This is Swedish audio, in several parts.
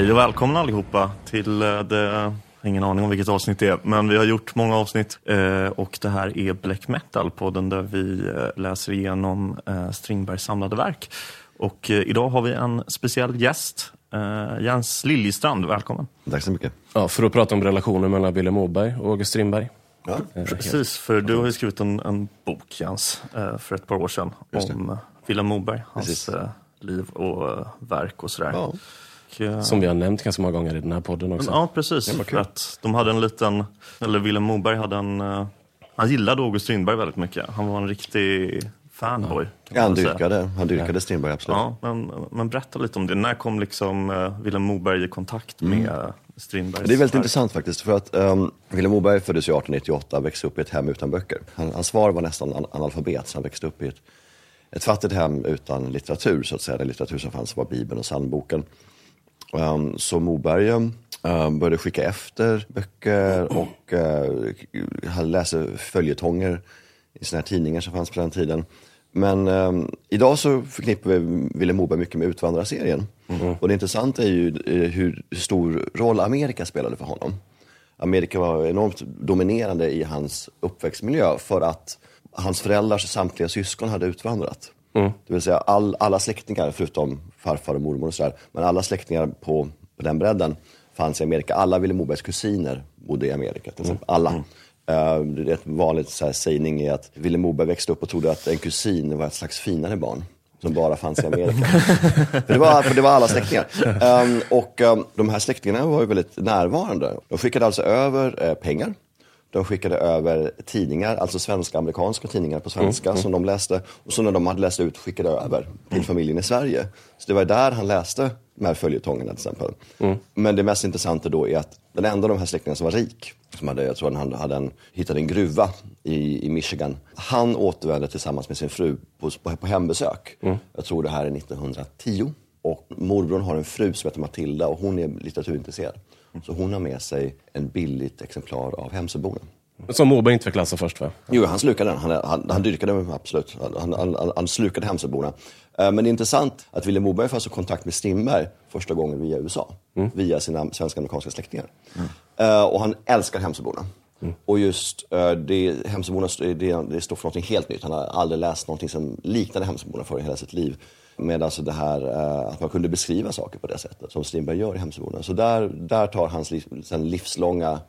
Hej och välkomna allihopa till eh, det, ingen aning om vilket avsnitt det är, men vi har gjort många avsnitt eh, och det här är Black Metal, podden där vi eh, läser igenom Strindbergs samlade verk. Och idag har vi en speciell gäst, Jens Liljestrand, välkommen. Tack så mycket. Ja, för att prata om relationen mellan Willem Moberg och August Strindberg. Ja. Precis, för du har ju skrivit en, en bok Jens, för ett par år sedan om Willem Moberg, hans Precis. liv och verk och sådär. Ja. Eh, Som vi har nämnt ganska många gånger i den här podden också. Ja, precis. Att de hade en liten, eller Willem Moberg hade en, uh, han gillade August Strindberg väldigt mycket. Han var en riktig fanboy. Ja, han dyrkade, han dyrkade ja. Strindberg, absolut. Ja, men, men berätta lite om det. När kom liksom uh, Willem Moberg i kontakt med mm. Strindbergs Det är väldigt intressant faktiskt, för att um, Willem Moberg föddes 1898 växte upp i ett hem utan böcker. Han, hans far var nästan analfabet, så han växte upp i ett, ett fattigt hem utan litteratur, så att säga. Den litteratur som fanns var Bibeln och psalmboken. Um, så Moberg um, började skicka efter böcker och uh, läste följetonger i sådana här tidningar som fanns på den tiden. Men um, idag så förknippar vi Vilhelm Moberg mycket med Utvandrarserien. Mm. Och det intressanta är ju uh, hur stor roll Amerika spelade för honom. Amerika var enormt dominerande i hans uppväxtmiljö för att hans föräldrars samtliga syskon hade utvandrat. Mm. Det vill säga all, alla släktingar, förutom farfar och mormor och sådär, men alla släktingar på, på den bredden fanns i Amerika. Alla Vilhelm Mobergs kusiner bodde i Amerika, till exempel. Alla. Mm. Uh, det är ett vanligt så här, sägning är att Vilhelm Moberg växte upp och trodde att en kusin var ett slags finare barn som bara fanns i Amerika. för, det var, för det var alla släktingar. Um, och um, de här släktingarna var ju väldigt närvarande. De skickade alltså över uh, pengar de skickade över tidningar, alltså svenska amerikanska tidningar på svenska mm. som de läste. Och så när de hade läst ut skickade över till mm. familjen i Sverige. Så det var där han läste de här följetongerna till exempel. Mm. Men det mest intressanta då är att den enda av de här släktingarna som var rik, som hade, jag tror han hade en, hittade en gruva i, i Michigan. Han återvände tillsammans med sin fru på, på, på hembesök. Mm. Jag tror det här är 1910. Och morbrorn har en fru som heter Matilda och hon är litteraturintresserad. Så hon har med sig en billigt exemplar av Hemsöborna. Som Moberg inte fick läsa först va? Jo, han slukade den. Han, han, han dyrkade den absolut. Han, han, han slukade Hemsöborna. Eh, men det är intressant att Vilhelm Moberg får alltså kontakt med Strindberg första gången via USA. Mm. Via sina svenska-amerikanska släktingar. Mm. Uh, och han älskar Hemsöborna. Mm. Och just uh, det, Hemsöborna, det, det står för något helt nytt. Han har aldrig läst något som liknade Hemsöborna för i hela sitt liv med alltså det här uh, att man kunde beskriva saker på det sättet som Strindberg gör i Hemsöborna. Så där, där tar hans liv, livslånga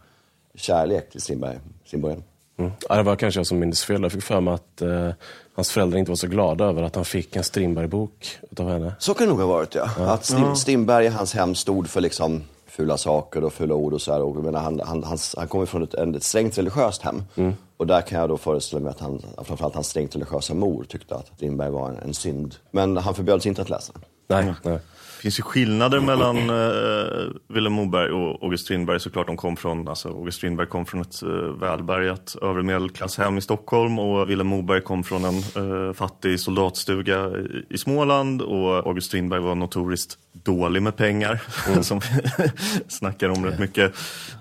kärlek till Strindberg sin början. Mm. Ja, det var kanske jag som minns fel. Jag fick för mig att uh, hans föräldrar inte var så glada över att han fick en Strindberg-bok utav henne. Så kan det nog ha varit ja. ja. Att Strindberg i hans hem stod för liksom fula saker och fula ord och så här. Och, menar, han, han, han, han kommer från ett, ett strängt religiöst hem. Mm. Och där kan jag då föreställa mig att han, framförallt hans strängt religiösa mor tyckte att Strindberg var en, en synd. Men han förbjöds inte att läsa. Nej, mm. nej. Finns ju skillnader mellan eh, Vilhelm Moberg och August Strindberg såklart. De kom från, alltså, August Strindberg kom från ett eh, välbärgat övre medelklasshem i Stockholm och Vilhelm Moberg kom från en eh, fattig soldatstuga i, i Småland och August Strindberg var notoriskt dålig med pengar, mm. som vi snackar om rätt mycket.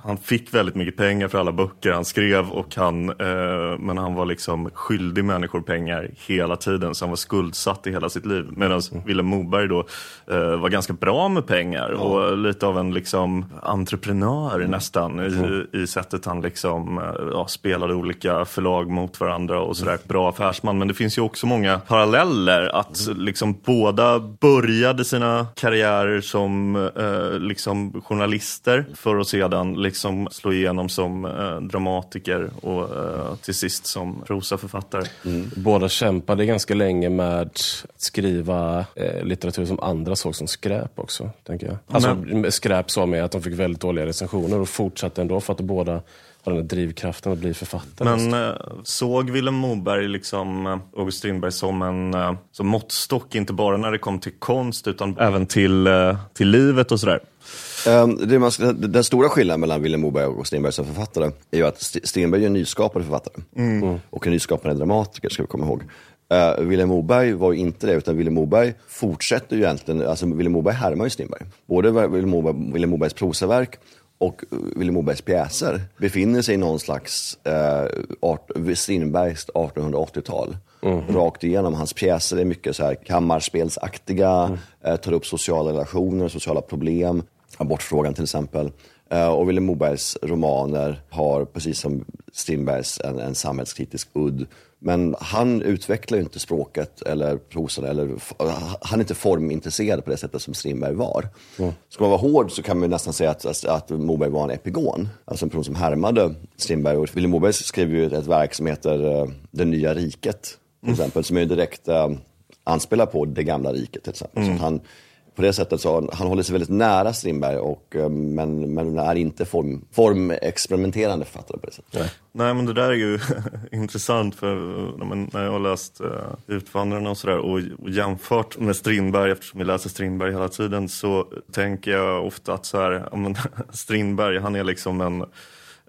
Han fick väldigt mycket pengar för alla böcker han skrev, och han, eh, men han var liksom skyldig människor pengar hela tiden, så han var skuldsatt i hela sitt liv. Medan mm. Vilhelm Moberg då eh, var ganska bra med pengar ja. och lite av en liksom entreprenör mm. nästan i, i sättet han liksom, eh, ja, spelade olika förlag mot varandra och sådär. Bra affärsman. Men det finns ju också många paralleller, att liksom båda började sina karriärer karriärer som eh, liksom journalister för att sedan liksom slå igenom som eh, dramatiker och eh, till sist som prosaförfattare. Mm. Båda kämpade ganska länge med att skriva eh, litteratur som andra såg som skräp också. Tänker jag. Alltså Men... skräp så med att de fick väldigt dåliga recensioner och fortsatte ändå för att båda har den drivkraften att bli författare. Men äh, såg Vilhelm Moberg liksom äh, August Strindberg som en äh, som måttstock, inte bara när det kom till konst utan även till, till livet och sådär? Um, den stora skillnaden mellan Vilhelm Moberg och Strindberg som författare är ju att Strindberg är en nyskapande författare mm. och en nyskapande dramatiker, ska vi komma ihåg. Uh, Vilhelm Moberg var ju inte det, utan Vilhelm Moberg fortsätter ju egentligen, alltså Vilhelm Moberg härmar ju Strindberg. Både Vilhelm, Moberg, Vilhelm Mobergs prosaverk och Vilhelm Mobergs pjäser befinner sig i någon slags eh, art, Strindbergs 1880-tal. Mm. Rakt igenom. Hans pjäser är mycket så här kammarspelsaktiga, mm. eh, tar upp sociala relationer, sociala problem. abortfrågan till exempel. Eh, och Vilhelm Mobergs romaner har, precis som Strindbergs, en, en samhällskritisk udd. Men han utvecklar ju inte språket eller prosan, eller, han är inte formintresserad på det sättet som Strindberg var. Mm. Ska man vara hård så kan man nästan säga att, att Moberg var en epigon, alltså en person som härmade Strindberg. Och Vilhelm Moberg skrev ju ett verk som heter uh, Det nya riket, till mm. exempel, som är direkt uh, anspelar på det gamla riket. Till exempel. Mm. Så han, på det sättet så han håller sig väldigt nära Strindberg, och, eh, men, men är inte form, formexperimenterande författare på det sättet. Nej, Nej men det där är ju intressant för när jag har läst uh, Utvandrarna och sådär och, och jämfört med Strindberg, eftersom vi läser Strindberg hela tiden, så tänker jag ofta att så här, men, Strindberg, han är liksom en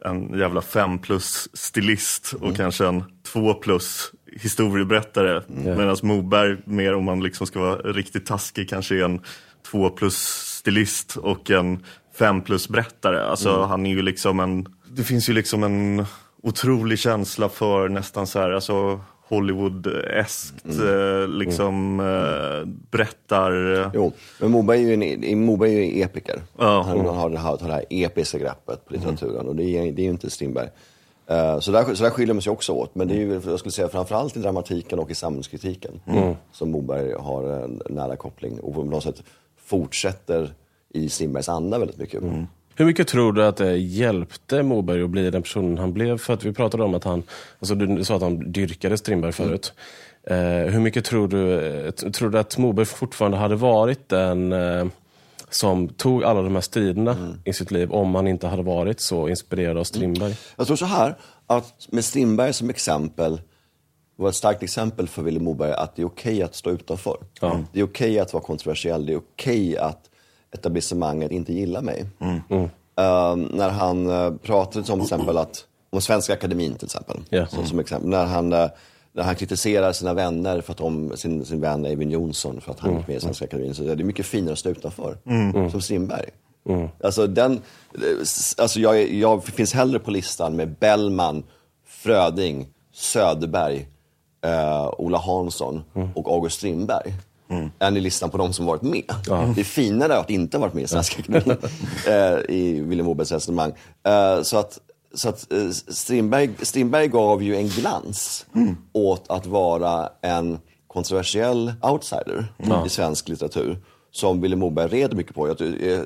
en jävla fem plus stilist och mm. kanske en två plus historieberättare. Mm. Medan Moberg, mer om man liksom ska vara riktigt taskig, kanske är en två plus stilist och en fem plus berättare. Alltså mm. han är ju liksom en, det finns ju liksom en otrolig känsla för nästan så här, alltså Hollywood-eskt mm. Eh, liksom mm. äh, berättar... Jo, men Moberg är ju en, Moberg är en epiker. Uh, han har det här, det här episka greppet på litteraturen mm. och det är, det är ju inte Strindberg. Uh, så, där, så där skiljer man sig också åt. Men det är ju, jag skulle säga framförallt i dramatiken och i samhällskritiken mm. som Moberg har en nära koppling och på något sätt fortsätter i Strindbergs anda väldigt mycket. Mm. Hur mycket tror du att det hjälpte Moberg att bli den personen han blev? För att vi pratade om att han, alltså du sa att han dyrkade Strindberg förut. Mm. Eh, hur mycket tror du, tror du att Moberg fortfarande hade varit den eh, som tog alla de här striderna mm. i sitt liv om han inte hade varit så inspirerad av Strindberg? Mm. Jag tror så här, att med Strindberg som exempel var ett starkt exempel för Vilhelm Moberg att det är okej okay att stå utanför. Ja. Det är okej okay att vara kontroversiell, det är okej okay att etablissemanget inte gillar mig. Mm. Mm. Uh, när han uh, pratade som till exempel att, om Svenska Akademin till exempel. Yeah. Så, som exempel när, han, uh, när han kritiserar sina vänner för att de, sin, sin vän Eivind Johnson för att han mm. gick med i Svenska Akademin. Så det är mycket finare att stå utanför. Mm. Som Strindberg. Mm. Alltså, den, alltså jag, jag finns hellre på listan med Bellman, Fröding, Söderberg, uh, Ola Hansson mm. och August Strindberg mm. än i listan på de som varit med. Ja. Det är finare att inte varit med i Svenska Akademin eh, i Vilhelm Mobergs resonemang. Eh, så att, så att eh, Strindberg, Strindberg gav ju en glans mm. åt att vara en kontroversiell outsider mm. i svensk litteratur som Vilhelm Moberg red mycket på. Jag, jag,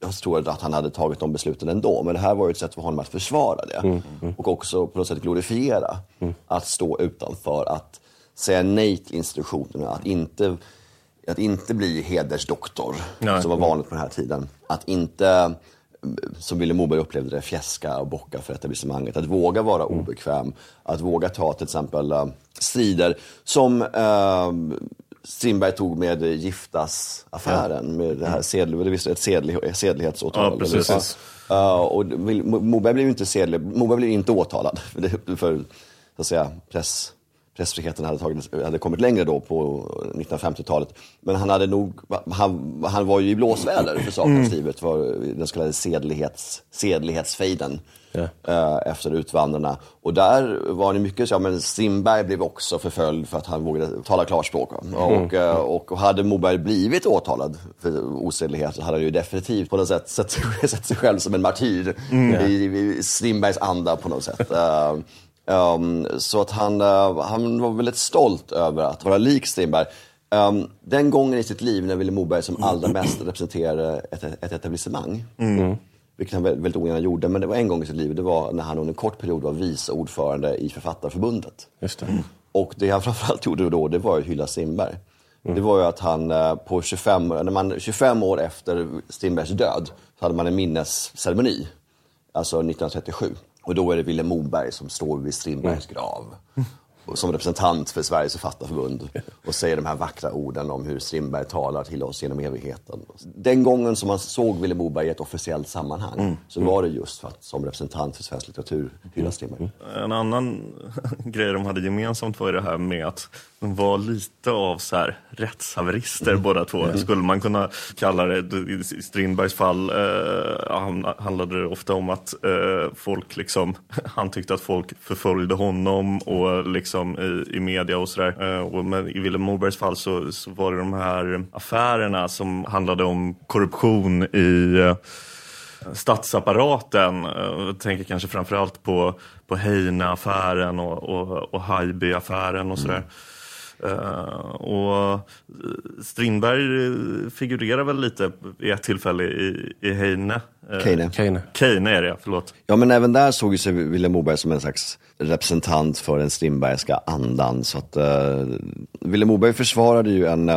jag, tror att han hade tagit de besluten ändå, men det här var ett sätt för honom att försvara det. Mm. Mm. Och också på något sätt glorifiera mm. att stå utanför, att säga nej till institutionerna, att inte att inte bli hedersdoktor, Nej. som var vanligt på den här tiden. Att inte, som Vilhelm Moberg upplevde det, fjäska och bocka för etablissemanget. Att våga vara mm. obekväm. Att våga ta till exempel uh, strider som uh, Strindberg tog med Giftas-affären. Ja. Med det här sedl, det visst, ett sedlig, sedlighetsåtal. Ja, precis. Uh, och Moberg blev inte sedlig, Moberg blev inte åtalad för, för så att säga, press pressfriheten hade, tagit, hade kommit längre då på 1950-talet. Men han, hade nog, han, han var ju i blåsväder för saknadslivet mm. för den så kallade sedlighets, sedlighetsfejden yeah. efter Utvandrarna. Och där var det mycket så, men Strindberg blev också förföljd för att han vågade tala klarspråk. Mm. Och, eh, och, och hade Moberg blivit åtalad för osedlighet så hade han ju definitivt på något sätt sett, sett sig själv som en martyr mm. i, i Strindbergs anda på något sätt. Eh, Um, så att han, uh, han var väldigt stolt över att vara lik Strindberg. Um, den gången i sitt liv när Vilhelm Moberg som allra mest representerade ett, ett etablissemang, mm. vilket han väldigt ogärna gjorde, men det var en gång i sitt liv, det var när han under en kort period var vice ordförande i Författarförbundet. Just det. Och det han framförallt gjorde då, det var att hylla Strindberg. Mm. Det var ju att han uh, på 25, när man, 25 år efter Strindbergs död, så hade man en minnesceremoni, alltså 1937. Och då är det Vilhelm Moberg som står vid Strindbergs grav som representant för Sveriges författarförbund och säger de här vackra orden om hur Strindberg talar till oss genom evigheten. Den gången som man såg Vilhelm Moberg i ett officiellt sammanhang mm. så var det just för att som representant för svensk litteratur hylla Strindberg. En annan grej de hade gemensamt var det här med att var lite av så här rättshaverister mm. båda två. Mm. Skulle man kunna kalla det. I Strindbergs fall eh, handlade det ofta om att eh, folk liksom, han tyckte att folk förföljde honom och liksom i, i media och sådär. Eh, men i Vilhelm Mobergs fall så, så, var det de här affärerna som handlade om korruption i eh, statsapparaten. Jag tänker kanske framförallt på, på Heine-affären och, och, och Haijby-affären och sådär. Mm. Uh, och Strindberg figurerar väl lite i ett tillfälle i, i Heine. Keine. Keine. Keine är det, förlåt. Ja, men även där såg sig Vilhelm Moberg som en slags representant för den Strindbergska andan. Så att uh, Vilhelm Moberg försvarade ju en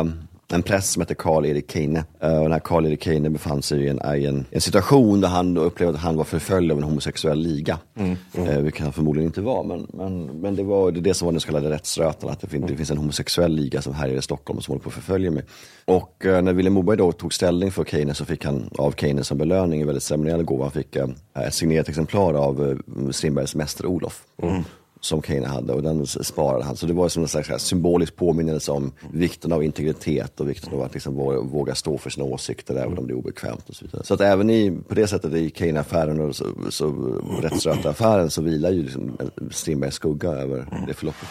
en präst som heter Karl-Erik Keine. Uh, och den här Karl-Erik Keine befann sig i en, i en, en situation där han upplevde att han var förföljd av en homosexuell liga. Mm. Mm. Uh, vilket han förmodligen inte var, men, men, men det var det, det som var den så kallade rättsrötan, att det, fin, det finns en homosexuell liga som härjar i Stockholm som håller på att förfölja mig. Och uh, när Vilhelm Moberg då tog ställning för Keine så fick han av Keine som belöning en väldigt ceremoniell gåva. Han fick ett signerat exemplar av Strindbergs Mäster Olof. Mm som Kane hade och den sparade han. Så det var som en slags symbolisk påminnelse om vikten av integritet och vikten av att liksom våga stå för sina åsikter även om det är obekvämt och så vidare. Så att även i, på det sättet i Kane-affären och så, så rättsröta-affären så vilar ju liksom Strindbergs skugga över det förloppet.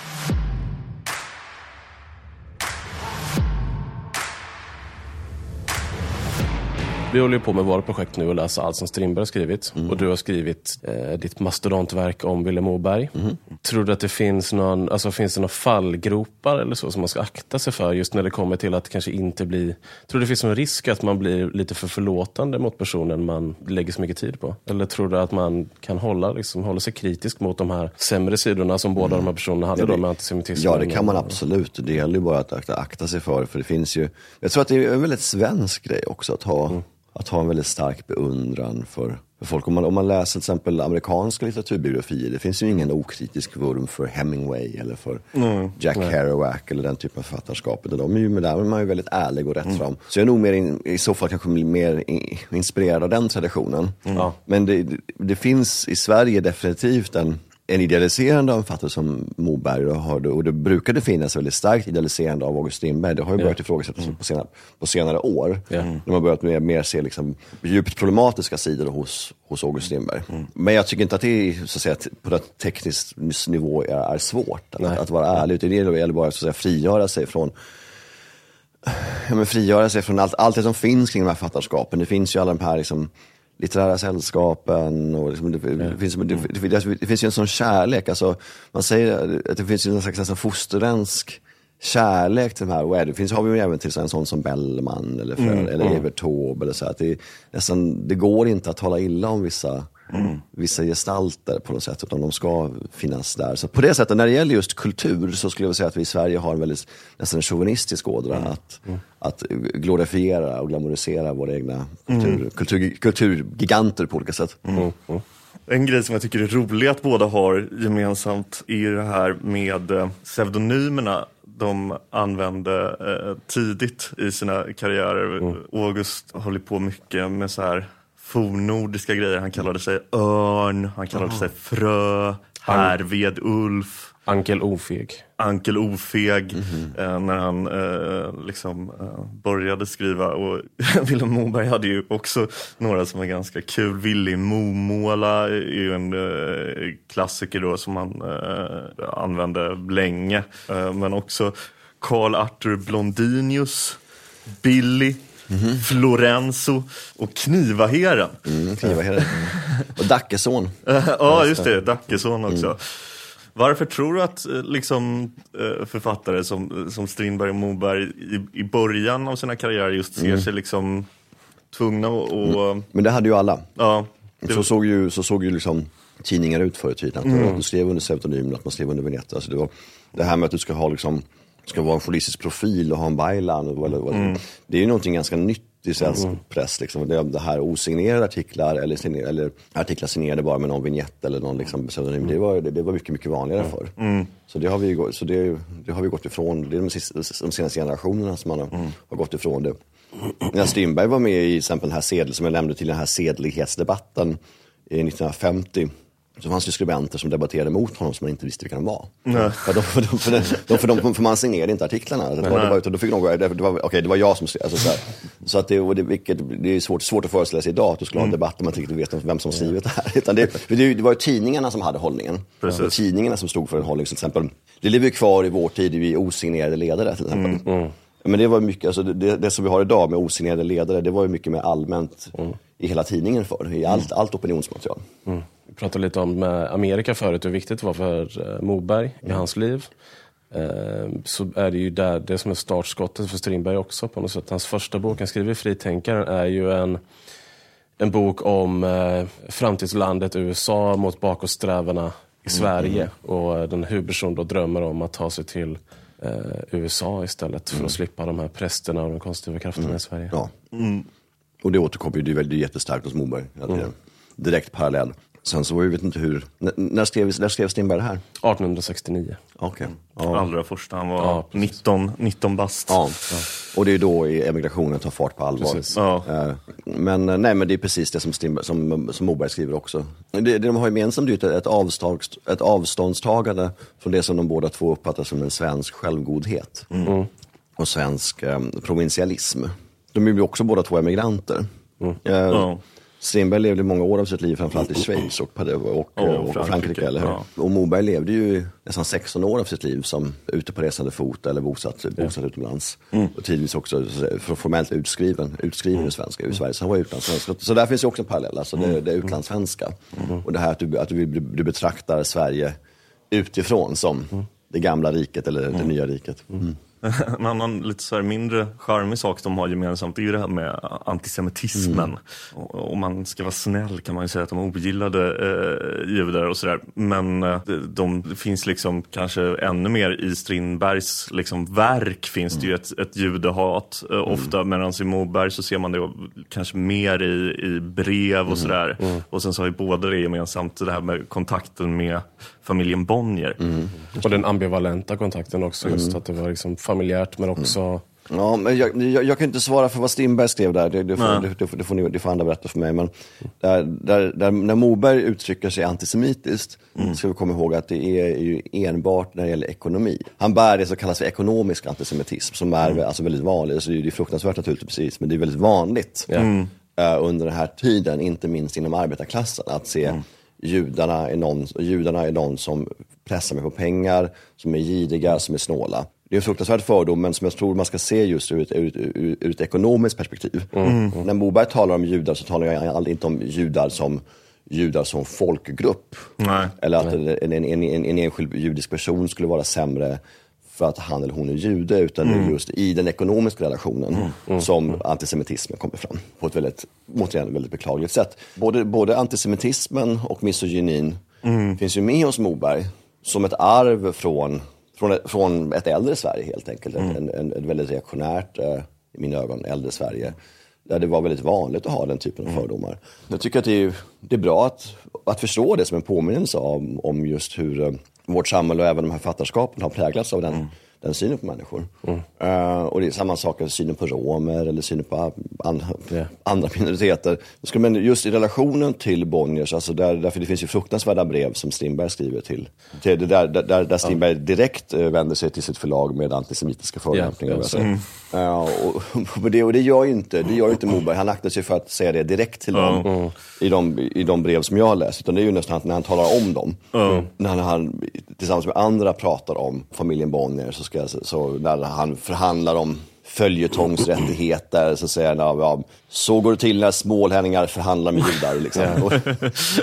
Vi håller ju på med våra projekt nu och läser allt som Strindberg har skrivit. Mm. Och du har skrivit eh, ditt mastodontverk om Vilhelm Moberg. Mm. Tror du att det finns någon, alltså finns det några fallgropar eller så som man ska akta sig för just när det kommer till att kanske inte bli... Tror du det finns någon risk att man blir lite för förlåtande mot personen man lägger så mycket tid på? Eller tror du att man kan hålla, liksom, hålla sig kritisk mot de här sämre sidorna som båda mm. de här personerna hade ja, det, då med antisemitism? Ja, det kan man absolut. Det gäller ju bara att akta sig för, för det finns ju... Jag tror att det är en väldigt svensk grej också att ha mm att ha en väldigt stark beundran för, för folk. Om man, om man läser till exempel amerikanska litteraturbiografier, det finns ju ingen okritisk vurm för Hemingway eller för mm. Jack mm. Kerouac eller den typen av författarskap. De är ju, där är man ju väldigt ärlig och rättfram. Mm. Så jag är nog mer in, i så fall kanske mer inspirerad av den traditionen. Mm. Men det, det finns i Sverige definitivt en en idealiserande av en författare som Moberg och, har, och det brukade finnas väldigt starkt idealiserande av August Strindberg. Det har ju börjat yeah. ifrågasättas mm. på, senare, på senare år. Yeah. När man börjat mer, mer se liksom, djupt problematiska sidor hos, hos August Strindberg. Mm. Men jag tycker inte att det så att säga, på det teknisk nivå är, är svårt att, att, vara ärlig. Utan det gäller bara att, så att säga, frigöra sig från ja, men frigöra sig från allt, allt det som finns kring de här författarskapen. Det finns ju alla de här liksom, litterära sällskapen. Och liksom, det, mm. finns, det, det, det, finns ju en sån kärlek. Alltså, man säger att det finns ju en slags nästan fosterländsk kärlek till de här. Och det finns, har vi ju även till en sån som Bellman eller, mm. eller mm. Evert Taube. Eller så, att det, nästan, det går inte att tala illa om vissa mm. vissa gestalter på något sätt, utan de ska finnas där. Så på det sättet, när det gäller just kultur, så skulle jag säga att vi i Sverige har en väldigt nästan chauvinistisk ådra mm. att, mm. att glorifiera och glamorisera våra egna kultur, mm. kultur, kulturgiganter på olika sätt. Mm. Mm. En grej som jag tycker är rolig att båda har gemensamt är det här med eh, pseudonymerna de använde eh, tidigt i sina karriärer. Mm. August håller på mycket med så här fornnordiska grejer. Han kallade sig Örn, han kallade sig Frö, Härved, Ulf. Ankel Ofeg. Ankel Ofeg, mm -hmm. eh, när han eh, liksom eh, började skriva. Och Vilhelm Moberg hade ju också några som var ganska kul. Willy Momåla är ju en eh, klassiker då som han eh, använde länge. Eh, men också Karl Arthur Blondinius, Billy Mm. Florenzo och Knivaheren. Mm, Knivaheren. och Dackeson. ja, just det. Dackeson också. Mm. Varför tror du att eh, liksom, eh, författare som, som Strindberg och Moberg i, i början av sina karriärer just ser mm. sig liksom tvungna att... Mm. Men det hade ju alla. Ja, det... Så såg ju, så såg ju liksom tidningar ut förr i tiden. Mm. Att du skrev under pseudonym, att man skrev under vignett. Alltså det, var, det här med att du ska ha liksom ska vara en journalistisk profil och ha en byline. Eller, mm. Det är ju någonting ganska nytt i svensk mm. press. Liksom. Det, det här osignerade artiklar eller, eller artiklar signerade bara med någon vignett eller någon liksom, pseudonym. Mm. Det, var, det, det, var mycket, mycket vanligare mm. förr. Mm. Så, det har, vi, så det, det, har vi gått ifrån. Det är de, de senaste generationerna som man har, mm. har gått ifrån det. När Strindberg var med i exempel den här sedel, som jag nämnde till den här sedlighetsdebatten 1950 så fanns det skribenter som debatterade mot honom som man inte visste vilka de var. För, de, för, de, för, de, för, de, för man signerade inte artiklarna. Det var, det var, då fick de, det var, okay, det var jag som skrev. Alltså, så, att det, det, vilket, det är svårt, svårt att föreställa sig idag att du skulle ha en debatt där man inte riktigt vet vem som skrivit det här. Utan det, det, det var ju tidningarna som hade hållningen. Var tidningarna som stod för en hållning. Till exempel, det lever kvar i vår tid i osignerade ledare till exempel. Mm. Men det var mycket, alltså det, det, som vi har idag med osignerade ledare, det var ju mycket mer allmänt mm. i hela tidningen för i allt, allt opinionsmaterial. Mm. Vi pratade lite om eh, Amerika förut, hur viktigt det var för eh, Moberg i hans liv. Eh, så är det ju där, det som är startskottet för Strindberg också på något sätt. Hans första bok, han skriver Fritänkaren, är ju en, en bok om framtidslandet USA mot bakåtsträvarna i mm. Sverige. Och den huvudperson då drömmer om att ta sig till eh, USA istället för mm. att slippa de här prästerna och de konstruktiva krafterna mm. i Sverige. Ja. Mm. Och det återkommer ju, det är väldigt jättestarkt hos Moberg. Mm. Direkt parallell. Sen så var jag vet inte hur, när skrev, när skrev Strindberg det här? 1869. Okay. Ja. Allra första, han var ja, 19, 19 bast. Ja. ja. Och det är då emigrationen tar fart på allvar. Ja. Eh, men, eh, nej, men det är precis det som, Strindberg, som, som Moberg skriver också. Det, det de har gemensamt är ett, avstånd, ett avståndstagande från det som de båda två uppfattar som en svensk självgodhet. Mm. Och svensk eh, provinsialism. De är ju också båda två emigranter. Mm. Eh, Strindberg levde många år av sitt liv framförallt i Schweiz och, och, och, och Frankrike. Frankrike eller hur? Ja. Och Moberg levde ju nästan 16 år av sitt liv som ute på resande fot eller bosatt, bosatt ja. utomlands. Mm. Och tidvis också formellt utskriven, utskriven mm. i svenska i Sverige. Så han var utlandssvensk. Så där finns ju också en parallell, alltså det, mm. det utlandssvenska. Mm. Och det här att du, att du, du betraktar Sverige utifrån som mm. det gamla riket eller det mm. nya riket. En annan lite så mindre charmig sak de har gemensamt är ju det här med antisemitismen. Mm. Om man ska vara snäll kan man ju säga att de ogillade eh, judar och sådär. Men eh, de, finns liksom kanske ännu mer i Strindbergs liksom, verk finns mm. det ju ett, ett judehat eh, mm. ofta. Medan i Moberg så ser man det kanske mer i, i brev och mm. sådär. Mm. Och sen så har ju båda det gemensamt det här med kontakten med familjen Bonnier. Mm. Och den ambivalenta kontakten också, just mm. att det var liksom familjärt men också mm. Ja, men jag, jag, jag, kan inte svara för vad Strindberg skrev där, det, det, får, det, det, det, får, ni, det får andra berätta för mig. Men där, där, där, när Moberg uttrycker sig antisemitiskt, mm. ska vi komma ihåg att det är ju enbart när det gäller ekonomi. Han bär det som kallas för ekonomisk antisemitism, som är mm. alltså väldigt vanligt. Alltså det är fruktansvärt naturligtvis, men det är väldigt vanligt mm. uh, under den här tiden, inte minst inom arbetarklassen, att se mm judarna är, någon, judarna är någon som pressar mig på pengar, som är giriga, som är snåla. Det är en fruktansvärd fördom, men som jag tror man ska se just ur ett, ur, ur, ur ett ekonomiskt perspektiv. Mm. När Moberg talar om judar så talar jag inte om judar som judar som folkgrupp. Nej. Eller att en, en, en, en, enskild judisk person skulle vara sämre för att han eller hon är jude, utan det är mm. just i den ekonomiska relationen mm. Mm. som antisemitismen kommer fram. På ett väldigt, återigen, väldigt beklagligt sätt. Både, både antisemitismen och misogynin finns ju med hos Moberg som ett arv från, från, ett, från ett äldre Sverige helt enkelt. Mm. En, en, ett väldigt reaktionärt, eh, i mina ögon, äldre Sverige. Där det var väldigt vanligt att ha den typen av fördomar. Jag tycker att det är, det är bra att, att förstå det som en påminnelse om, om just hur eh, vårt samhälle och även de här författarskapen har präglats av den, mm den synen på människor. Mm. Uh, och det är samma sak med synen på romer eller synen på andra, yeah. andra minoriteter. Men just i relationen till Bonniers, alltså där, därför det finns ju fruktansvärda brev som Strindberg skriver till. till där, där, där Strindberg direkt uh, vänder sig till sitt förlag med antisemitiska förolämpningar. Yeah, mm. uh, och, och, det, och det gör ju inte, det gör inte Moberg. Han aktar sig för att säga det direkt till dem mm. i, de, i de brev som jag har läst. Utan det är ju nästan när han talar om dem. När han tillsammans med andra pratar om familjen Bonnier, så, ska, så när han förhandlar om följetongsrättigheter, så säger han, ja, så går det till när smålänningar förhandlar med judar. Liksom.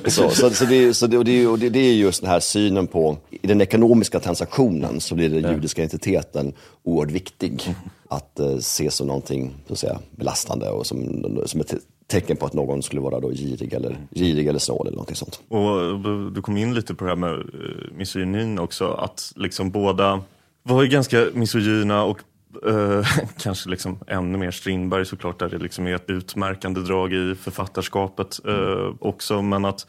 så, så, så, det, så det, och det, och det, det, är just den här synen på, i den ekonomiska transaktionen så blir den judiska identiteten oerhört viktig. Att uh, se som någonting så att säga, belastande och som, som ett tecken på att någon skulle vara då girig eller, girig eller snål eller någonting sånt. Och du kom in lite på det här med uh, misogynin också, att liksom båda var ju ganska misogyna och Uh, kanske liksom ännu mer Strindberg såklart, där det liksom är ett utmärkande drag i författarskapet uh, också. Men att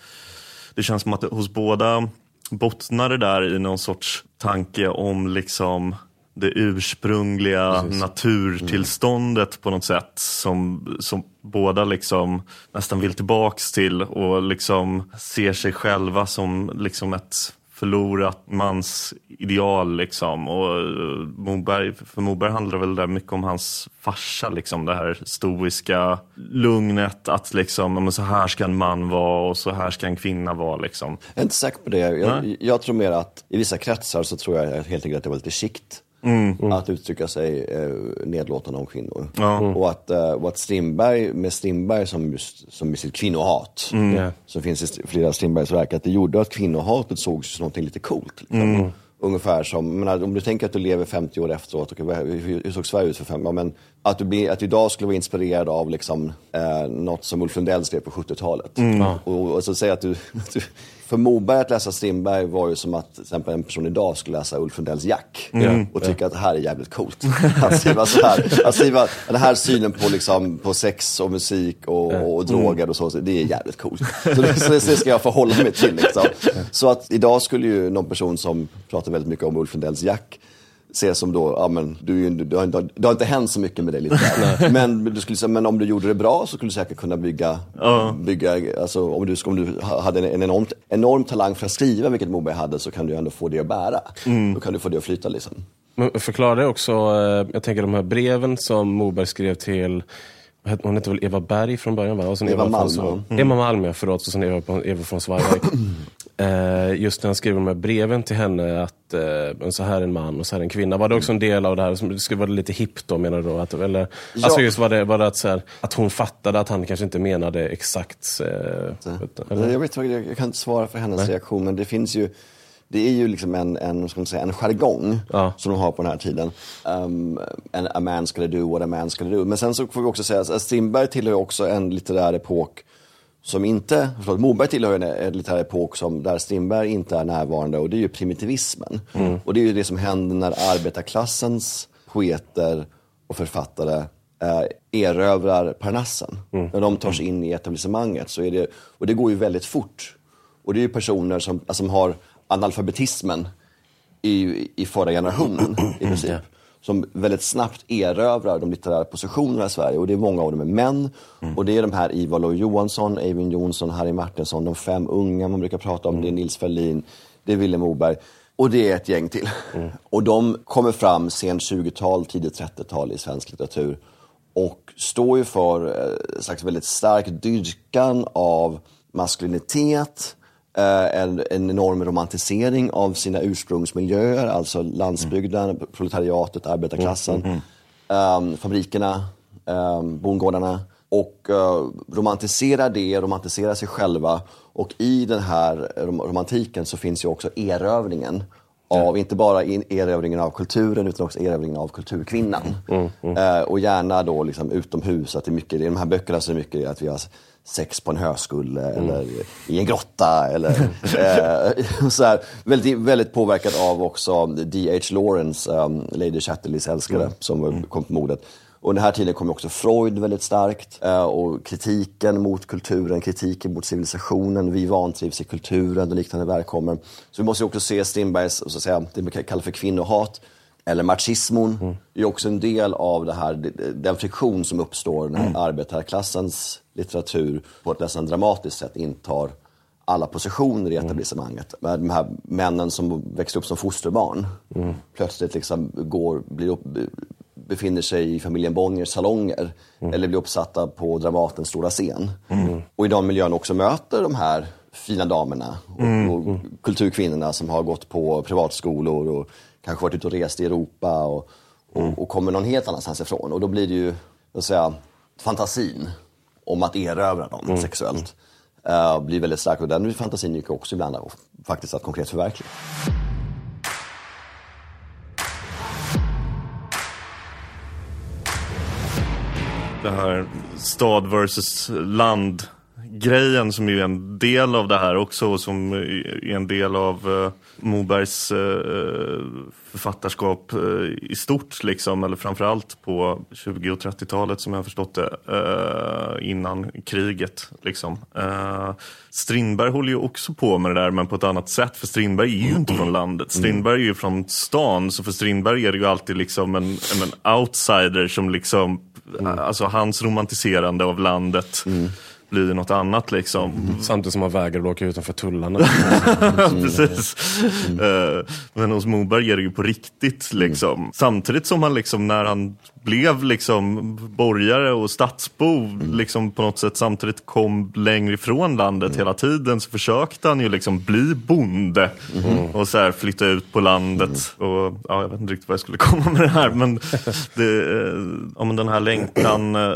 det känns som att hos båda bottnar det där i någon sorts tanke om liksom det ursprungliga Precis. naturtillståndet mm. på något sätt som, som båda liksom nästan vill tillbaks till och liksom ser sig själva som liksom ett förlorat mans ideal liksom. Och eh, Moberg, för Moberg handlar väl där mycket om hans farsa liksom. Det här stoiska lugnet att liksom, så här ska en man vara och så här ska en kvinna vara liksom. Jag är inte säker på det. Jag, jag tror mer att i vissa kretsar så tror jag helt enkelt att det var lite skikt. Mm, mm. Att uttrycka sig eh, nedlåtande om kvinnor. Mm. Och, att, eh, och att Strindberg, med Strindberg som, just, som med sitt kvinnohat, mm. som finns i flera Strindbergs verk, att det gjorde att kvinnohatet sågs som något lite coolt. Liksom. Mm. Ungefär som, menar, om du tänker att du lever 50 år efteråt, och, hur såg Sverige ut för fem år? Men att du, blir, att du idag skulle vara inspirerad av liksom, eh, något som Ulf Lundell skrev på 70-talet. Mm. Och, och, så säga att du, du för Moberg att läsa Strindberg var ju som att till exempel en person idag skulle läsa Ulf Lundells Jack mm. och tycka att det här är jävligt coolt. Att skriva så här, att skriva den här synen på, liksom, på sex och musik och, och, och droger och så, det är jävligt coolt. Så det, så det ska jag förhålla mig till. Liksom. Så att idag skulle ju någon person som pratar väldigt mycket om Ulf Lundells Jack ses som då, ja men du, du, du, har inte, det har inte hänt så mycket med dig litterärt. men, du skulle, säga, men om du gjorde det bra så skulle du säkert kunna bygga, uh. bygga alltså, om, du, om du hade en enorm, enorm talang för att skriva, vilket Moberg hade, så kan du ändå få det att bära. Mm. Då kan du få det att flyta liksom. Men förklara det också, eh, jag tänker de här breven som Moberg skrev till hon hette väl Eva Berg från början va? Och sen Eva, Eva Malm. Mm. Eva Malm, förlåt. Och sen Eva, Eva från Svarberg. eh, just när han skrev de här breven till henne, att eh, så här är en man och så här är en kvinna. Var det också en del av det här? Det skulle vara lite hippt då menar du då? Att, eller, ja. Alltså just var det, var det att, så här, att hon fattade att han kanske inte menade exakt? Eh, jag, vet, jag kan inte svara för hennes Nej. reaktion, men det finns ju det är ju liksom en, en, ska man säga, en jargong ja. som de har på den här tiden. Um, a man skulle do what a man skulle do. Men sen så får vi också säga att Strindberg tillhör också en litterär epok som inte, förlåt, Moberg tillhör en, litterär epok som, där Strindberg inte är närvarande och det är ju primitivismen. Mm. Och det är ju det som händer när arbetarklassens poeter och författare eh, erövrar Parnassen. Mm. När de tar sig in i etablissemanget. Så är det, och det går ju väldigt fort. Och det är ju personer som, som har analfabetismen i, i förra generationen i princip. Yeah. Som väldigt snabbt erövrar de litterära positionerna i Sverige. Och det är många av dem är män. Mm. Och det är de här Ivar Lo Johansson, Eivind Johnson, Harry Martinsson, de fem unga man brukar prata om. Mm. Det är Nils Ferlin, det är Vilhelm Moberg. Och det är ett gäng till. Mm. Och de kommer fram sent 20-tal, tidigt 30-tal i svensk litteratur. Och står ju för en eh, slags väldigt stark dyrkan av maskulinitet, en, en enorm romantisering av sina ursprungsmiljöer, alltså landsbygden, mm. proletariatet, arbetarklassen, mm, mm, um, fabrikerna, um, bondgårdarna. Och uh, romantiserar det, romantiserar sig själva. Och i den här romantiken så finns ju också erövringen av, inte bara erövringen av kulturen utan också erövringen av kulturkvinnan. Mm, mm. Uh, och gärna då liksom utomhus, att det är mycket, i de här böckerna så är det mycket att vi har sex på en höskulle mm. eller i en grotta. Eller, eh, så här, väldigt, väldigt påverkad av också D.H. Lawrence, um, Lady Chatterleys älskare, mm. som mm. kom på mordet. Och den här tiden kom också Freud väldigt starkt. Eh, och kritiken mot kulturen, kritiken mot civilisationen, vi vantrivs i kulturen och liknande verk kommer. Så vi måste också se Strindbergs, så att säga, det man kallar för kvinnohat eller machismon mm. är också en del av det här, den friktion som uppstår när mm. arbetarklassens litteratur på ett nästan dramatiskt sätt intar alla positioner i mm. etablissemanget. Mm. De här männen som växte upp som fosterbarn mm. plötsligt liksom går, blir upp, befinner sig i familjen Bonniers salonger mm. eller blir uppsatta på Dramatens stora scen. Mm. Och i den miljön också möter de här fina damerna och, mm. och kulturkvinnorna som har gått på privatskolor och kanske varit ute och rest i Europa och, och, mm. och kommer någon helt annanstans ifrån. Och då blir det ju, så att säga, fantasin om att erövra dem mm. sexuellt uh, blir väldigt stark. Och den fantasin gick också ibland och faktiskt att konkret förverkliga. Det här stad versus land grejen som är en del av det här också och som är en del av uh, Mobergs uh, författarskap uh, i stort liksom, eller framförallt på 20 och 30-talet som jag har förstått det, innan kriget liksom. Strindberg håller ju också på med det där men på ett annat sätt för Strindberg är ju inte från landet. Strindberg är ju från stan så för Strindberg är det ju alltid liksom en, en outsider som liksom, mm. alltså hans romantiserande av landet mm blir något annat liksom. Mm. Samtidigt som man vägrar åka utanför tullarna. Precis. Mm. Men hos Moberg är det ju på riktigt liksom. Mm. Samtidigt som han liksom när han blev liksom borgare och stadsbo liksom på något sätt samtidigt kom längre ifrån landet hela tiden så försökte han ju liksom bli bonde och så här flytta ut på landet. Och ja, Jag vet inte riktigt vad jag skulle komma med det här men, det, ja, men den här längtan eh,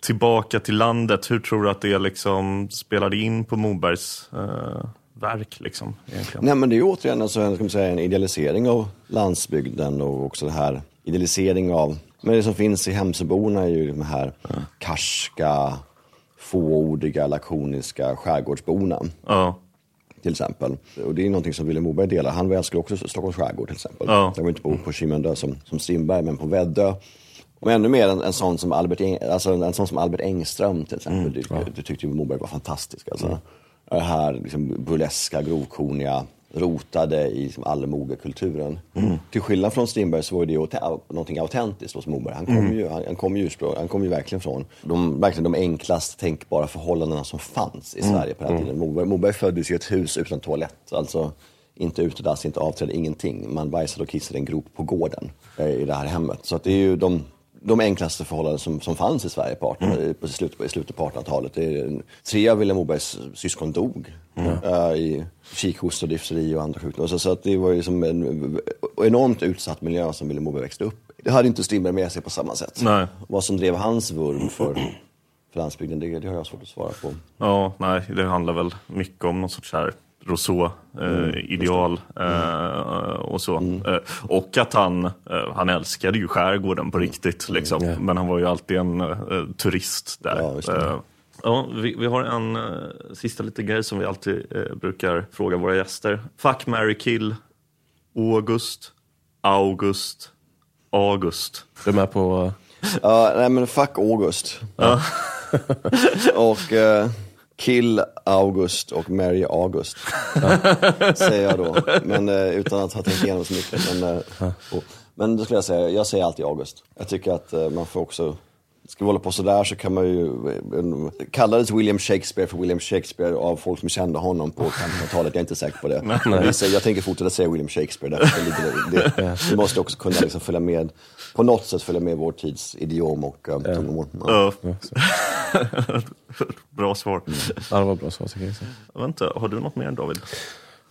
tillbaka till landet, hur tror du att det liksom spelade in på Mobergs eh, verk? Liksom, egentligen? Nej, men det är återigen alltså, ska man säga, en idealisering av landsbygden och också det här idealisering av men det som finns i Hemsöborna är ju de här ja. karska, fåordiga, lakoniska skärgårdsborna. Ja. Till exempel. Och det är någonting som Vilhelm Moberg delar. Han älskar också Stockholms skärgård till exempel. Ja. Han vill inte bo på Kimundö som, som Strindberg, men på Väddö. Och ännu mer en, en, sån som Albert, Eng, alltså en sån som Albert Engström till exempel. Mm. Ja. det tyckte Moberg var fantastisk. Alltså. Mm. Det här liksom, burleska, grovkorniga rotade i liksom, allmogekulturen. Mm. Till skillnad från Strindberg så var det ju någonting autentiskt hos Moberg. Han kom, mm. ju, han, han, kom ju ursprung, han kom ju verkligen från de, verkligen de enklast tänkbara förhållandena som fanns i mm. Sverige på den mm. tiden. Moberg, Moberg föddes i ett hus utan toalett. Alltså inte utedass, inte avträde, ingenting. Man bajsade och kissade en grop på gården eh, i det här hemmet. Så att det är ju de de enklaste förhållanden som, som fanns i Sverige på, 18, mm. på slutet, i slutet på 1800-talet. Tre av Vilhelm Mobergs syskon dog mm. uh, i kikhosta, difteri och andra sjukdomar. Så, så att det var ju som en enormt utsatt miljö som Vilhelm Moberg växte upp Det hade inte Strindberg med sig på samma sätt. Nej. Vad som drev hans vurm för, för landsbygden, det, det har jag svårt att svara på. Ja, nej, det handlar väl mycket om någon sorts här Rousseau-ideal eh, mm. eh, och så. Mm. Eh, och att han, eh, han älskade ju skärgården på riktigt, liksom. Mm. men han var ju alltid en eh, turist där. Ja, Ja, vi, vi, har en uh, sista liten grej som vi alltid uh, brukar fråga våra gäster. Fuck, marry, kill, August, August, August. Du är med på... Ja, nej men fuck August. Ja. och... Uh... Kill August och Mary August. säger jag då. Men eh, utan att ha tänkt igenom så mycket. Men, eh, men då skulle jag säga, jag säger alltid August. Jag tycker att eh, man får också Ska vi hålla på sådär så kan man ju, kallades William Shakespeare för William Shakespeare av folk som kände honom på 1500-talet, jag är inte säker på det. Men jag tänker fortsätta säga William Shakespeare, därför det, det, vi måste också kunna liksom följa med, på något sätt följa med vår tids idiom och um, tungomål. Ja. bra svar. Mm. Ja, det var bra svar tycker jag. jag inte, har du något mer David?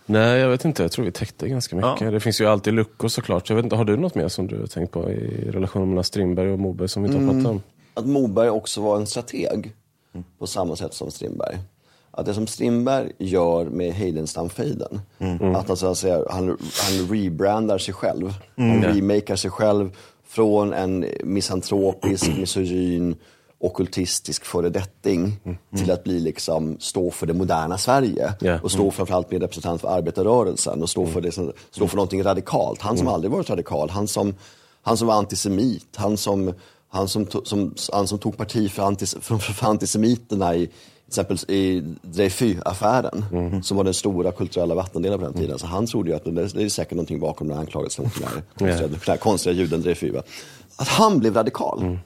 Nej, jag vet inte. Jag tror vi täckte ganska mycket. Ja. Det finns ju alltid luckor såklart. Jag vet inte, har du något mer som du har tänkt på i relationen mellan Strindberg och Moberg som vi inte har pratat om? att Moberg också var en strateg mm. på samma sätt som Strindberg. Att det som Strindberg gör med Heidenstamfejden, mm. att alltså, alltså, han, han rebrandar sig själv. Mm. Han remakar sig själv från en misantropisk, misogyn, okultistisk föredetting mm. till att bli liksom, stå för det moderna Sverige. Yeah. Och stå mm. framförallt med representant för arbetarrörelsen och stå, för, det som, stå för någonting radikalt. Han som mm. aldrig varit radikal, han som, han som var antisemit, han som han som, som, han som tog parti för, antis, för, för antisemiterna i till exempel i Dreyfus-affären, mm. som var den stora kulturella vattendelen på den tiden. Så han trodde ju att det, är säkert någonting bakom den här anklagelsen mot den här konstiga, den här konstiga juden Dreyfus. Att han blev radikal. Mm.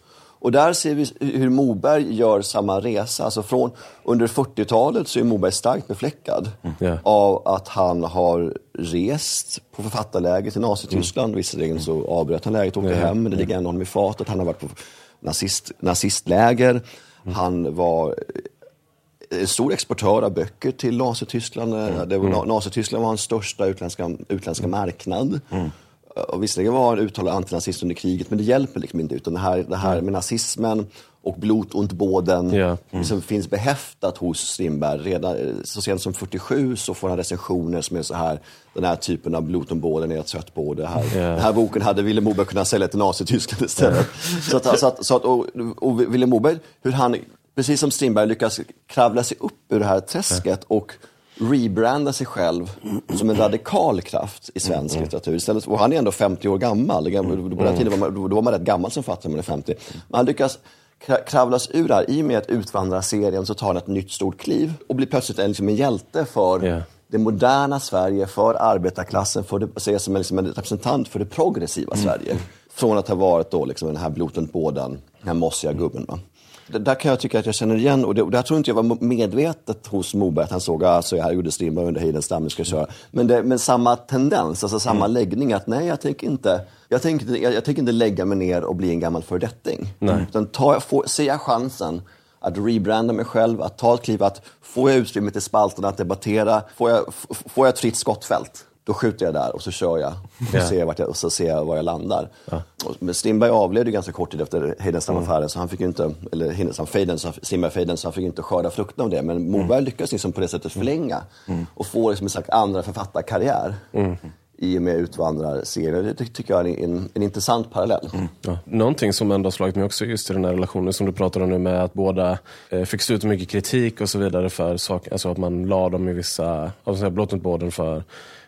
Och där ser vi hur Moberg gör samma resa. Alltså från, under 40-talet så är Moberg starkt befläckad mm. yeah. av att han har rest på författarläger till Nazityskland. Mm. Visserligen så avbröt han läget och åkte yeah. hem, men det ligger ändå honom i fatet. Han har varit på nazist, nazistläger. Mm. Han var stor exportör av böcker till Nazityskland. Mm. Det var, mm. Nazityskland var hans största utländska, utländska marknad. Mm. Och visserligen var han uttalad antinazist under kriget, men det hjälper liksom inte. Utan det här, det här med nazismen och blot und båden yeah. mm. liksom finns behäftat hos Strindberg. Redan så sent som 47 så får han recensioner som är så här, den här typen av blot und båden är jag trött på. Det här, yeah. Den här boken hade Vilhelm Moberg kunnat sälja till Nazityskland istället. Yeah. så att, så att, så att, och, och Vilhelm Moberg, hur han precis som Strindberg lyckas kravla sig upp ur det här träsket och rebranda sig själv som en radikal kraft i svensk Mm. litteratur. Istället, och han är ändå 50 år gammal. På den tiden var man, då var man rätt gammal som författare när man är 50. Men han lyckas kra- kravlas ur det här. I och med att Utvandrarserien så tar han ett nytt stort kliv och blir plötsligt en, liksom en hjälte för Ja. det moderna Sverige, för arbetarklassen, för det, ses som en, liksom en representant för det progressiva Sverige. Från att ha varit då liksom den här Blotenbådan, den här mossiga gubben. Va? Där kan jag tycka att jag känner igen, och det, och där tror inte jag var medvetet hos Moberg att han såg att alltså, här gjorde Strindberg under Heidenstam, nu ska jag köra. Men, det, men samma tendens, alltså samma läggning att nej, jag tänker inte jag tänker, jag, jag tänker inte lägga mig ner och bli en gammal föredetting. Utan får, ser jag chansen att rebranda mig själv, att ta ett kliv, att får jag utrymme till spalterna att debattera, får jag, får jag ett fritt skottfält, då skjuter jag där och så kör jag och, Ja. ser, vart jag, och så ser jag var jag landar. Och, men Strindberg avled ju ganska kort tid efter Heidenstam-affären, så han fick ju inte, eller Heidenstam-fejden, så han- Strindberg-fejden, så han fick inte skörda frukterna av det. Men Moberg lyckades liksom på det sättet förlänga och få liksom en slags andra författarkarriär. I och med Utvandrarserien. Det ty- tycker jag är en, en intressant parallell. Ja. Någonting som ändå har slagit mig också just i den här relationen som du pratar om nu med att båda eh, fick stå ut mycket kritik och så vidare för saker, alltså att man la dem i vissa, alltså Blottenbåden för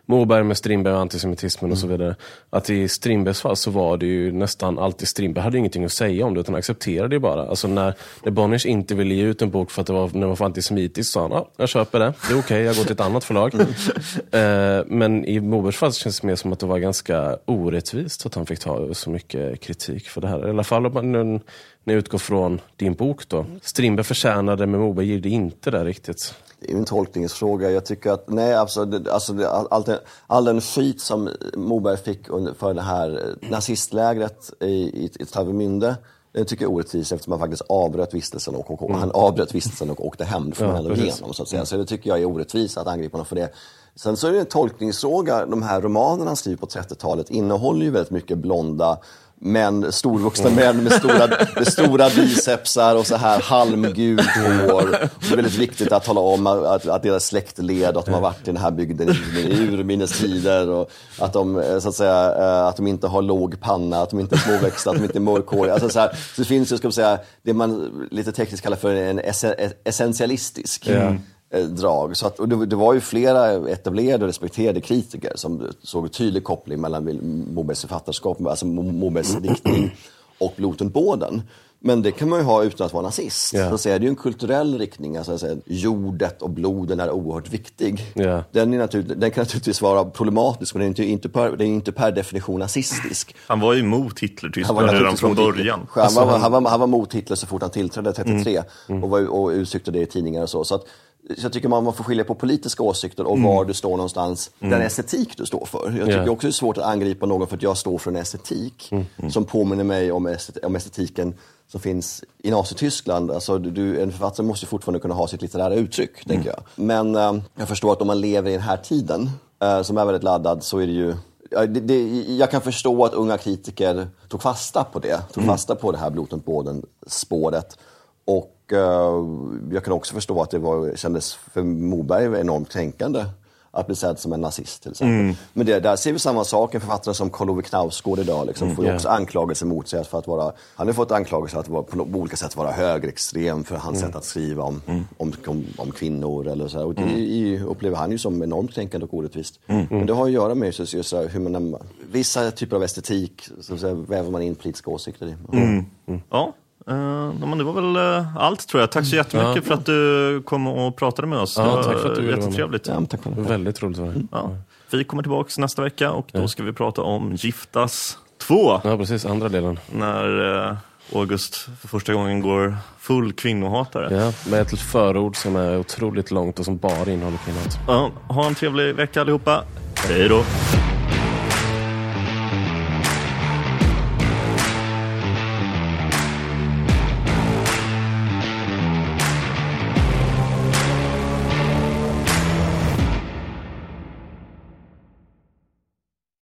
Moberg med Strindberg och antisemitismen och så vidare. Att i Strindbergs fall så var det ju nästan alltid Strindberg hade ingenting att säga om det utan accepterade det bara. Alltså när, när Bonniers inte ville ge ut en bok för att det var, när det var för antisemitiskt sa han, ja, jag köper det, det är okej, jag går till ett annat förlag. eh, men i Mobergs fall känns det mer som att det var ganska orättvist att han fick ta så mycket kritik för det här. I alla fall om man när jag utgår från din bok då. Strindberg förtjänade men Moberg gjorde inte det riktigt. Det är en tolkningsfråga. Jag tycker att, nej, alltså, det, alltså det, all, all, den, all den skit som Moberg fick under, för det här eh, nazistlägret i, i, i Travemünde, den tycker jag är orättvis eftersom han faktiskt avbröt vistelsen och, och, och han avbröt vistelsen och åkte hem. Det får man Ja, ändå precis. igenom så att säga. Så det tycker jag är orättvist att angripa honom för det. Sen så är det en tolkningsfråga. De här romanerna han skriver på 30-talet innehåller ju väldigt mycket blonda män, storvuxna män med stora, med stora bicepsar och så här halmgult hår. Och det är väldigt viktigt att tala om att, att deras släktled, och att de har varit i den här bygden i, i urminnes tider och att de, eh, så att säga, eh, att de inte har låg panna, att de inte är småväxta, att de inte är mörkhåriga. Alltså så, här, så det finns ju, ska man säga, det man lite tekniskt kallar för en essentialistisk Mm drag. Så att, och det, det var ju flera etablerade och respekterade kritiker som såg en tydlig koppling mellan Mobergs författarskap, alltså Mo- Mobergs diktning och Blotenbåden. Men det kan man ju ha utan att vara nazist. Ja. Så att säga, det är ju en kulturell riktning. Alltså, att säga, jordet och bloden är oerhört viktig. Ja. Den, är naturligt, den kan naturligtvis vara problematisk, men den är inte, inte, per, den är inte per definition nazistisk. Han var ju emot Han var Hitler-Tyskland redan från mot Hitler. början. Han, Alltså, var, han- han, var, han var mot Hitler så fort han tillträdde 33 och, var, och uttryckte det i tidningar och så. så, att, så jag tycker man, får skilja på politiska åsikter och var du står någonstans, den estetik du står för. Jag tycker Ja. också det är svårt att angripa någon för att jag står för en estetik som påminner mig om, estet, om estetiken som finns i Nazityskland. Alltså, du- en författare måste fortfarande kunna ha sitt litterära uttryck, tänker jag. Men eh, jag förstår att om man lever i den här tiden, eh, som är väldigt laddad, så är det ju det, det, jag kan förstå att unga kritiker tog fasta på det. Tog fasta på det här Blotenbåden-spåret. Och eh, jag kan också förstå att det var, kändes för Moberg enormt kränkande att bli sedd som en nazist till exempel. Men det, där ser vi samma sak, en författare som Karl Ove Knausgård idag liksom, får ju Ja. också anklagelser mot sig för att vara, han har fått anklagelser att vara, på olika sätt vara högerextrem för hans sätt att skriva om, om, om, om kvinnor eller så här. Och det i- upplever han ju som enormt kränkande och orättvist. Men det har att göra med just, just hur man, vissa typer av estetik så, så här, väver man in politiska åsikter i. Ja, ja, men det var väl eh, allt tror jag. Tack så jättemycket för att du kom och pratade med oss. Ja, det var tack för att du jättetrevligt. Ja, tack för det. Väldigt roligt var det. Ja. Vi kommer tillbaka nästa vecka och då ska vi prata om Giftas 2. Ja, precis. Andra delen. När eh, August för första gången går full kvinnohatare. Ja, med ett förord som är otroligt långt och som bara innehåller kvinnohat. Ja, ha en trevlig vecka allihopa. Hej då!